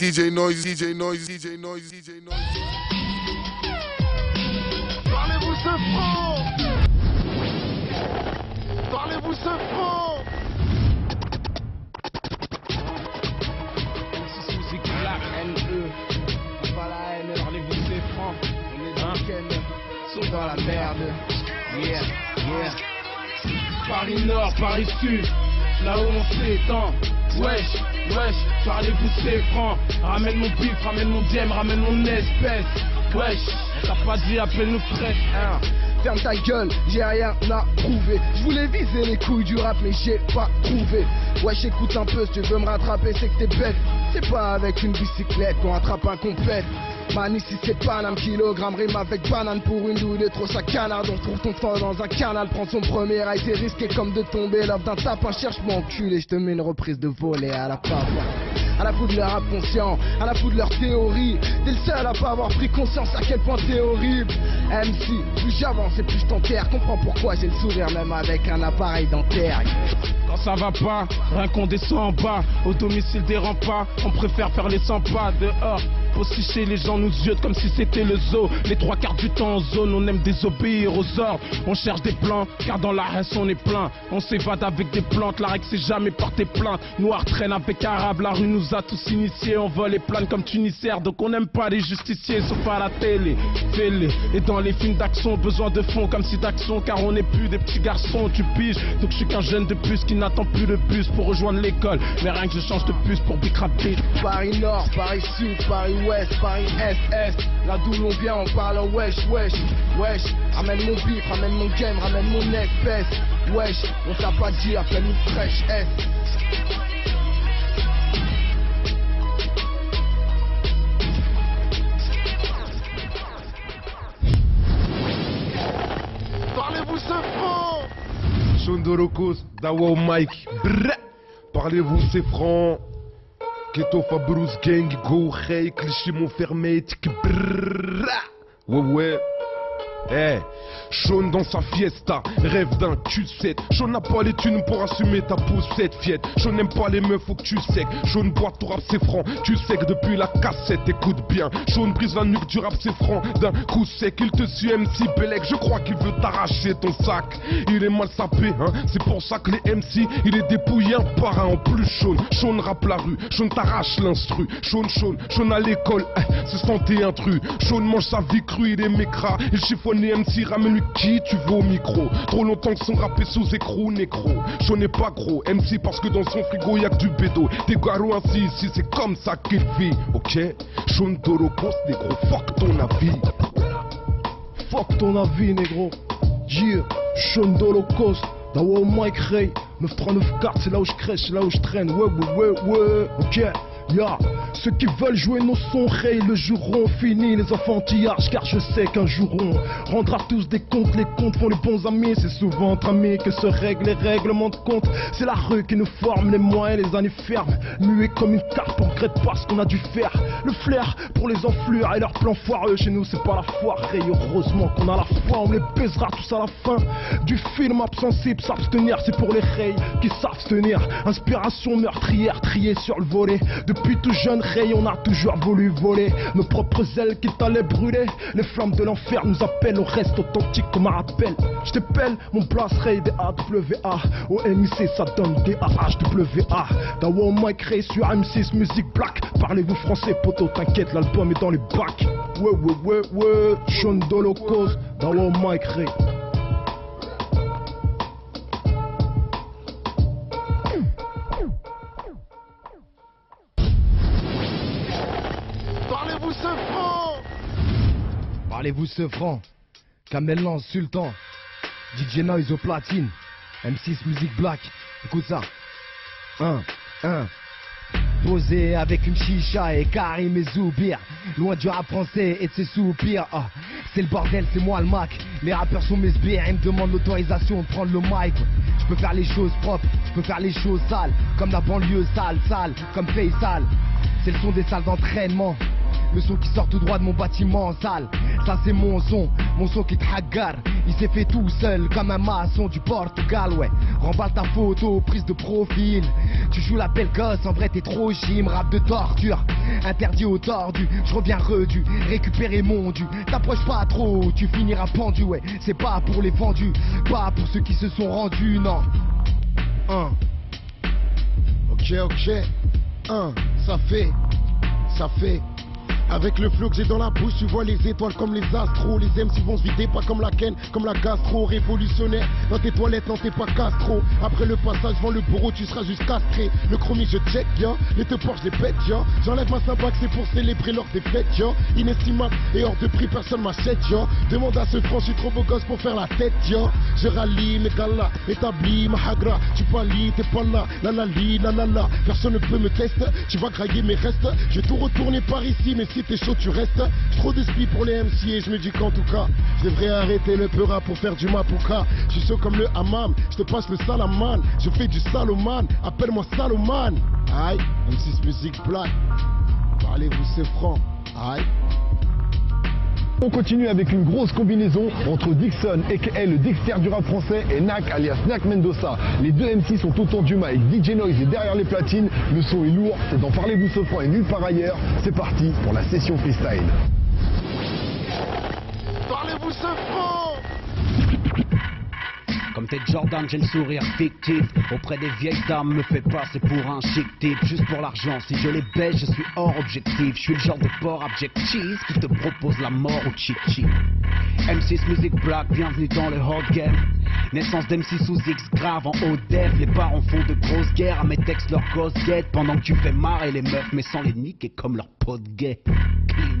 DJ Noise, DJ Noise, DJ Noise, DJ Noise. Parlez-vous ce franc Parlez-vous ce franc sont dans la merde. Yeah, yeah. Paris Nord, Paris Sud, là où on s'étend. Wesh, wesh, parlez-vous c'est franc. Ramène mon bif, ramène mon diem, ramène mon espèce. Wesh, t'as pas dit, appelle-nous fraîche, hein. Ferme ta gueule, j'ai rien à prouver. Je voulais viser les couilles du rap, mais j'ai pas trouvé. Ouais, j'écoute un peu, si tu veux me rattraper, c'est que t'es bête. C'est pas avec une bicyclette qu'on rattrape un compète. Man, ici c'est Paname, kilogramme rime avec banane pour une douille trop sa canard. Donc trouve ton fort dans un canal, prends son premier rail, c'est risqué comme de tomber. Lors d'un tapin, cherche mon cul et je te mets une reprise de volet à la papa. À la fout de leur rap conscient, à la fout de leur théorie. T'es le seul à pas avoir pris conscience à quel point t'es horrible. MC, plus j'avance et plus je t'enterre. Comprends pourquoi j'ai le sourire même avec un appareil dentaire. Quand ça va pas, rien qu'on descend en bas. Au domicile des remparts, on préfère faire les 100 pas dehors. Aussi chez les gens nous ziotent comme si c'était le zoo. Les trois quarts du temps en zone, on aime désobéir aux ordres. On cherche des plans, car dans la reste on est plein. On s'évade avec des plantes, la règle c'est jamais porter plainte. Noir traîne avec arabe, la rue nous a tous initiés. On vole et plane comme tunissaires, donc on n'aime pas les justiciers, sauf à la télé. Télé. Et dans les films d'action, besoin de fond comme si d'action, car on n'est plus des petits garçons, tu piges. Donc je suis qu'un jeune de plus qui n'attend plus le bus pour rejoindre l'école. Mais rien que je change de bus pour bicraper. Paris Nord, Paris Sud, Paris Ouest, Paris Est, Est. Là d'où l'on vient, on parle en wesh, wesh, wesh. Ramène mon bif, ramène mon game, ramène mon espèce. Wesh, on t'a pas dit, appelle-nous fraîche S. Shondorokos, Dawa Mike. Parlez-vous, c'est franc. Keto Fabrous Gang, Go Hey, cliché Montfermé, tic brrr. Ouais, ouais. Eh, Sean dans sa fiesta, rêve d'un cul-7. Sean n'a pas les thunes pour assumer ta poussette, fiette. Sean n'aime pas les meufs, faut que tu sec. Sean boit ton rap, c'est franc. Tu sais que depuis la cassette, écoute bien. Sean brise la nuque du rap, c'est franc. D'un coup sec, il te suit MC Belek. Je crois qu'il veut t'arracher ton sac. Il est mal sapé, hein. C'est pour ça que les MC, il est dépouillé un par un en plus. Sean, Sean rappe la rue. Sean t'arrache l'instru. Sean, Sean, Sean à l'école, eh, c'est santé intrus. Sean mange sa vie crue, il est mécra. Il MC, ramène-lui qui tu veux au micro? Trop longtemps que son rap est sous écrou, nécro. Sean n'est pas gros, MC parce que dans son frigo y'a que du bédo. T'es garo ainsi ici, c'est comme ça qu'il vit, ok? Sean Dorocos, négro, fuck ton avis. Fuck ton avis, négro. Yeah, Sean d'Holocauste. Au Mike Ray. 939 c'est là où je crèche, c'est là où je traîne. Ouais, ouais, ouais, ouais. Ok? Ya, ceux qui veulent jouer nos sons Ray le joueront fini les enfantillages car je sais qu'un jour on rendra tous des comptes. Les comptes font les bons amis c'est souvent entre amis que se règlent. Les règlements de compte c'est la rue qui nous forme. Les moyens les années fermes muets comme une carte on regrette pas ce qu'on a dû faire. Le flair pour les enflures et leurs plans foireux chez nous c'est pas la foire Ray heureusement qu'on a la foi on les baisera tous à la fin. Du film absensible s'abstenir c'est pour les rays qui savent tenir inspiration meurtrière triée sur le volet. Depuis tout jeune Ray on a toujours voulu voler nos propres ailes qui t'allaient brûler. Les flammes de l'enfer nous appellent on reste authentique comme un rappel je t'appelle mon place Ray des AWA au MIC ça donne des AHWA Dawa Mike Ray sur M6 musique black. Parlez-vous français poto t'inquiète l'album est dans les bacs. Ouais ouais ouais ouais Sean d'Holocauste Dawa au Mike Parlez-vous ce franc? Kamel Lance, Sultan. DJ Noise au platine. M6 Music Black. Écoute ça. 1, 1 Posé avec une chicha et Karim et Zoubir. Loin du rap français et de ses soupirs. Ah, C'est le bordel, c'est moi le Mac. Les rappeurs sont mes sbires, ils me demandent l'autorisation de prendre le mic. Je peux faire les choses propres, je peux faire les choses sales. Comme la banlieue sale, sale, comme Faisal. C'est le son des salles d'entraînement Le son qui sort tout droit de mon bâtiment sale. Ça c'est mon son, mon son qui te hagar. Il s'est fait tout seul comme un maçon du Portugal, ouais. Remballe ta photo, prise de profil. Tu joues la belle gosse, en vrai t'es trop gym, rap de torture. Interdit aux tordus, je reviens redu, récupérer mon dû. T'approches pas trop, tu finiras pendu, ouais. C'est pas pour les vendus, pas pour ceux qui se sont rendus, non. Un. Ok, ok. Un. Ça fait. Ça fait. Avec le flow que j'ai dans la bouche, tu vois les étoiles comme les astros. Les MC vont se vider, pas comme la Ken, comme la gastro. Révolutionnaire, dans tes toilettes, non, t'es pas castro. Après le passage, devant le bourreau, tu seras juste castré. Le chromie, je check, ya. Les te porches, les pète, ya. J'enlève ma sabac, c'est pour célébrer lors des fêtes, ya. Inestimable et hors de prix, personne m'achète, ya. Demande à ce franc, je suis trop beau gosse pour faire la tête, ya. Je rallie mes galas, établis ma hagra. Tu palies, t'es pas là, la la la la la. Personne ne peut me tester, tu vas grailler mes restes. Je vais tout retourner par ici, mais si t'es chaud, tu restes. Trop de spi pour les MC et je me dis qu'en tout cas, je devrais arrêter le peura pour faire du mapuka. Je suis chaud comme le hammam, je te passe le salaman. Je fais du saloman, appelle-moi Saloman. Aïe, M6 Music Black. Parlez-vous, c'est franc. Aïe. On continue avec une grosse combinaison entre Dixon, aka le Dexter du rap français, et Nak, alias Nak Mendoza. Les deux MC sont autour du mic, DJ Noise est derrière les platines, le son est lourd, c'est dans Parlez-vous ce franc et nulle part ailleurs. C'est parti pour la session freestyle. Parlez-vous, c'est franc. Comme tes Jordan, j'ai le sourire fictif. Auprès des vieilles dames, me fais passer pour un chic type. Juste pour l'argent, si je les baisse, je suis hors objectif. Je suis le genre de porc abjectif qui te propose la mort au chic chic. M6 Music Black, bienvenue dans le hot game. Naissance d'M6 sous X grave en haut def. Les parents font de grosses guerres à mes textes, leurs gosses guettent. Pendant que tu fais marrer les meufs, mais sans les niquer comme leurs potes gays. Clean.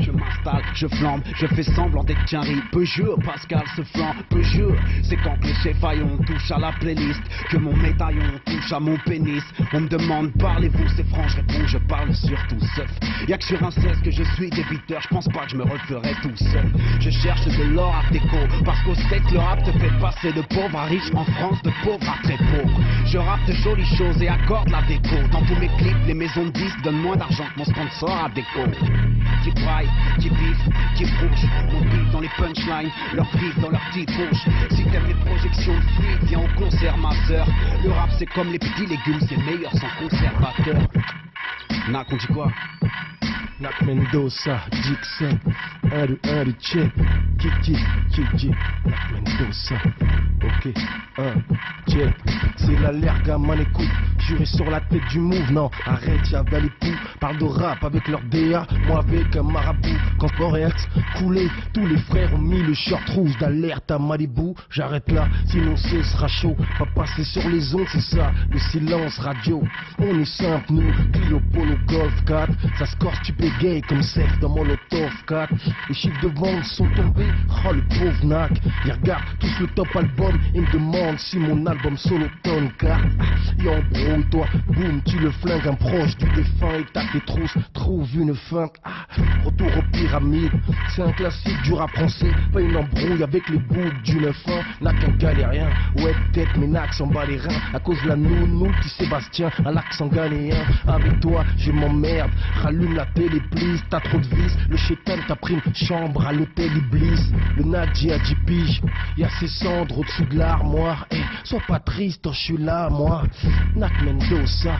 Je m'installe, je flambe, je fais semblant d'être riz. Peu jure, Pascal se flambe, peu jure. C'est quand les chefaillons touchent à la playlist que mon médaillon touche à mon pénis. On me demande, parlez-vous, c'est franc, je réponds, je parle surtout seuf. Y'a que sur un 16 que je suis débiteur, je pense pas que je me referai tout seul. Je cherche de l'or à déco, parce qu'au steak, le rap te fait passer de pauvre à riche en France, de pauvre à très pauvre. Je rappe de jolies choses et accorde la déco. Dans tous mes clips, les maisons de disques donnent moins d'argent que mon sponsor à déco. Qui biffe, qui bouge, mon beat dans les punchlines, leur griffe dans leur petite bouche. Si t'aimes les projections de fluide, viens au concert, ma. Le rap, c'est comme les petits légumes, c'est meilleur sans conservateur. Nak, on dit quoi? Nak Mendoza, Dixon, 1 2 1 2 check, kick kick, kick kick, Nak Mendoza, ok, 1, check, c'est l'alerte gamin écoute, juré sur la tête du move, non, arrête, y'avait les poux, parle de rap avec leur DA, moi avec un marabout, quand Forex coulé, tous les frères ont mis le short rouge d'alerte à Malibu, j'arrête là, sinon ce sera chaud, pas passer sur les ondes, c'est ça, le silence radio, on est simple nous, Clio Polo Golf 4, ça score tu gay comme Seth dans Molotov 4 Les chiffres de vente sont tombés, oh le pauvre Nac. Ils regardent tous le top album et me demandent si mon album solo tonne 4 Et embrouille-toi, boum, tu le flingues un proche du défunt Et t'as tes trousses, trouve une feinte ah, Retour aux pyramides, c'est un classique du rap français Pas une embrouille avec les boucs du 9-1 Nac un galérien, ouais peut-être mais Nac s'en bat les reins À cause de la nounou petit Sébastien, à l'accent ghanéen. Avec toi je m'emmerde, rallume la télé please, t'as trop de vis Le chétan t'a pris une chambre à l'hôtel Iblis. Le Nadji a 10 piges, y'a ses cendres au-dessus de l'armoire Eh, sois pas triste, je suis là moi Nak Mendoza,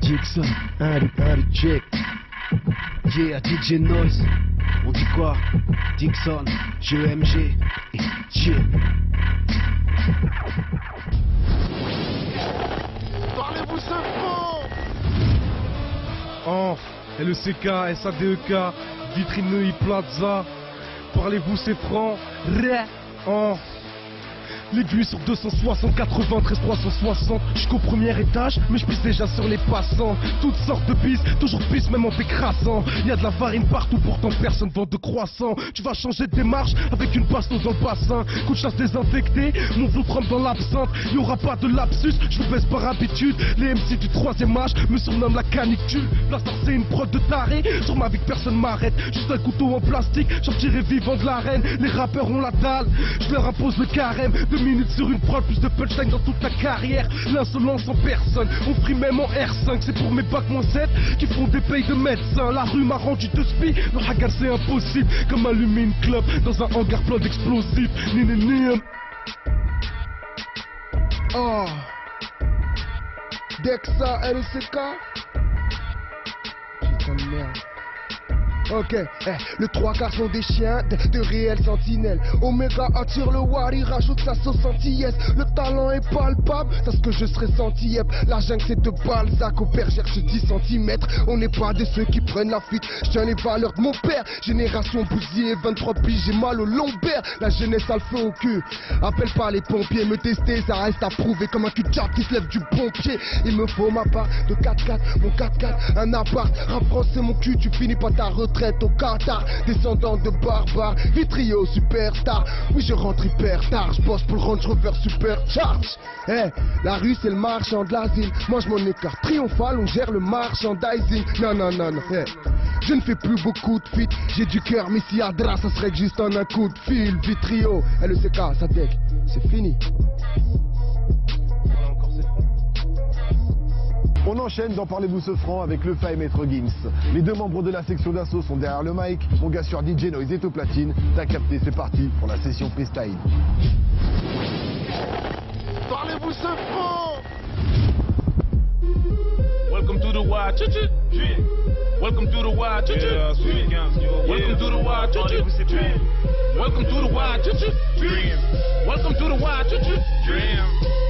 Dixon, un un du check Yeah, DJ Noise. On dit quoi? Dixon, GEMG et yeah. Parlez-vous, c'est franc. Oh, LECK, SADEK, Vitrine Plaza. Parlez-vous, c'est franc? Ré. Oh. L'aiguille sur 260, 93, 360 Jusqu'au premier étage, mais je pisse déjà sur les passants. Toutes sortes de pistes, toujours pisse même en t'écrasant Y'a de la farine partout, pourtant personne vend de croissant. Tu vas changer de démarche avec une passe dans le bassin. Coup de chasse désinfecté, mon flou trempe dans l'absinthe. Y'aura pas de lapsus, je vous baisse par habitude. Les MC du troisième âge me surnomment la canicule. Blaster c'est une prod de taré, sur ma vie personne m'arrête. Juste un couteau en plastique, j'en tirerai vivant de l'arène Les rappeurs ont la dalle, je leur impose le carême Deux minutes sur une prod, plus de punchline dans toute ta carrière. L'insolence en personne, on prie même en R5. C'est pour mes bacs moins 7 qui font des payes de médecins. La rue m'a rendu de spi, le hagar c'est impossible. Comme allumer une club dans un hangar plein d'explosifs. Ni ni ni. Oh. Dexa, LCK. Putain de merde. Ok, eh, le trois quarts sont des chiens, de, réels sentinelles. Omega attire le wari, rajoute sa sauce antillaise. Le talent est palpable, c'est ce que je serais senti. La jungle c'est de Balzac, au père cherche 10 cm. On n'est pas de ceux qui prennent la fuite. Je tiens les valeurs de mon père. Génération bousillée, 23 piges, j'ai mal au lombaire. La jeunesse a le feu au cul. Appelle pas les pompiers, me tester, ça reste à prouver. Comme un cul qui se lève du pompier. Il me faut ma part de 4-4, mon 4-4, un appart. Rap français, mon cul, tu finis pas ta retraite au Qatar. Descendant de barbares, vitrio superstar. Oui, je rentre hyper tard, je bosse pour le Range Rover Supercharge. Eh, la rue c'est le marchand de l'asile. Moi je m'en écarte triomphal, on gère le merchandising. Non, non, non, non. eh. Je ne fais plus beaucoup de feat, j'ai du cœur, mais si Adra, ça serait juste en un coup de fil. Vitrio, LECK, ça deck, c'est fini. On enchaîne dans Parlez-vous ce franc avec le Fa et Maître Gims. Les deux membres de la section d'assaut sont derrière le mic. Mon gars sur DJ Noise est au platine. T'as capté, c'est parti pour la session freestyle. Parlez-vous ce franc Welcome to the wild. Chut, chut. Welcome to the wild. Chut, chut. Welcome to the wild. Welcome to the wild. Chut. Welcome to the wild. Chut.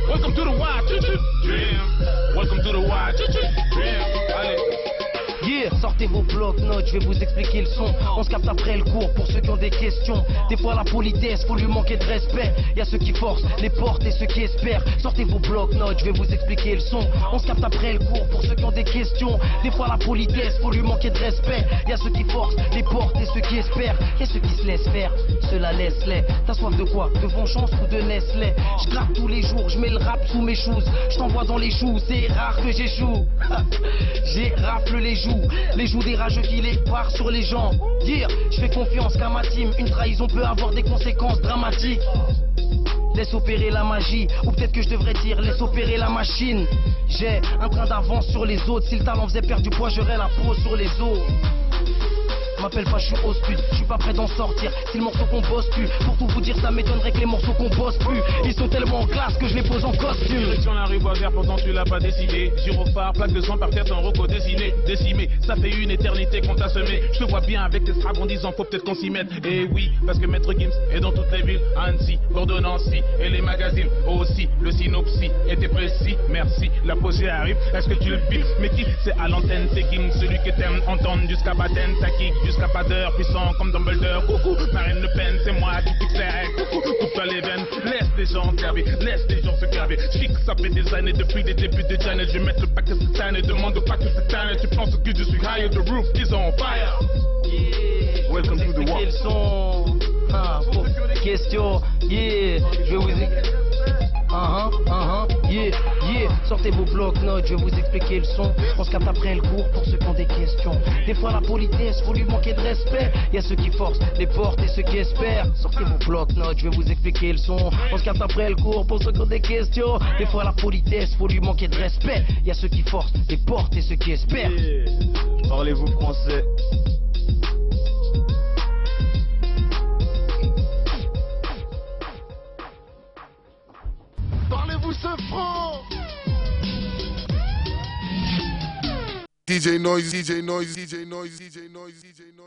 Welcome to the wild. Chut. Welcome to the wild. Chut, sortez vos blocs-notes, je vais vous expliquer le son. On se capte après le cours pour ceux qui ont des questions. Des fois la politesse, faut lui manquer de respect. Y a ceux qui forcent les portes et ceux qui espèrent. Sortez vos blocs-notes, je vais vous expliquer le son. On se capte après le cours pour ceux qui ont des questions. Des fois la politesse, faut lui manquer de respect. Y ceux qui forcent les portes et ceux qui espèrent. Y ceux qui se laissent faire, cela laisse-les. T'as soif de quoi? De vengeance ou de Nestlé? Je gratte tous les jours, je mets le rap sous mes choses. Je t'envoie dans les choux, c'est rare que j'échoue. J'ai rafle les joues, les joues des rageux qui les sur les gens. Dire, je fais confiance qu'à ma team, une trahison peut avoir des conséquences dramatiques. Laisse opérer la magie, ou peut-être que je devrais dire laisse opérer la machine. J'ai un train d'avance sur les autres, si le talent faisait perdre du poids, j'aurais la peau sur les os. M'appelle pas, je suis au stud, je suis pas prêt d'en sortir. Si le morceau qu'on bosse plus, pour tout vous dire, ça m'étonnerait que les morceaux qu'on bosse plus. Ils sont tellement en classe que je les pose en costume. Direction la rue Boisvert, pourtant tu l'as pas décidé. Gyrophare, plaque de sang par terre, ton roco dessiné, décimé. Ça fait une éternité qu'on t'a semé. Je te vois bien avec tes straps en disant faut peut-être qu'on s'y mette. Et oui, parce que Maître Gims est dans toutes les villes. Annecy, Bordeaux, Nancy et les magazines aussi. Le synopsis était précis, merci. La posée arrive, est-ce que tu le vis Mais qui? C'est à l'antenne C'est Gims, celui que t'aimes entendre jusqu'à Baden. Ça kick pas d'heure, puissant comme Dumbledore. Coucou, Marine Le Pen, c'est moi qui règles. Coucou, coupe-toi les veines, laisse les gens graver, laisse les gens se graver. Je fixe, ça fait des années depuis les débuts de Channel. Je vais mettre le paquet cette année, demande pas que cette année. Tu penses que je suis high, the roof is on fire. Yeah. Welcome to the world. Ah, pour question. Yeah. Je uh-huh, yeah, yeah. Sortez vos blocs-notes, je vais vous expliquer le son. On se capte après le cours pour ceux qui ont des questions. Des fois, la politesse, faut lui manquer de respect. Y a ceux qui forcent les portes et ceux qui espèrent. Sortez vos blocs-notes, je vais vous expliquer le son. On se capte après le cours pour ceux qui ont des questions. Des fois, la politesse, faut lui manquer de respect. Y a ceux qui forcent les portes et ceux qui espèrent. Parlez-vous français DJ Noise, DJ Noise, DJ Noise, DJ Noise, DJ Noise.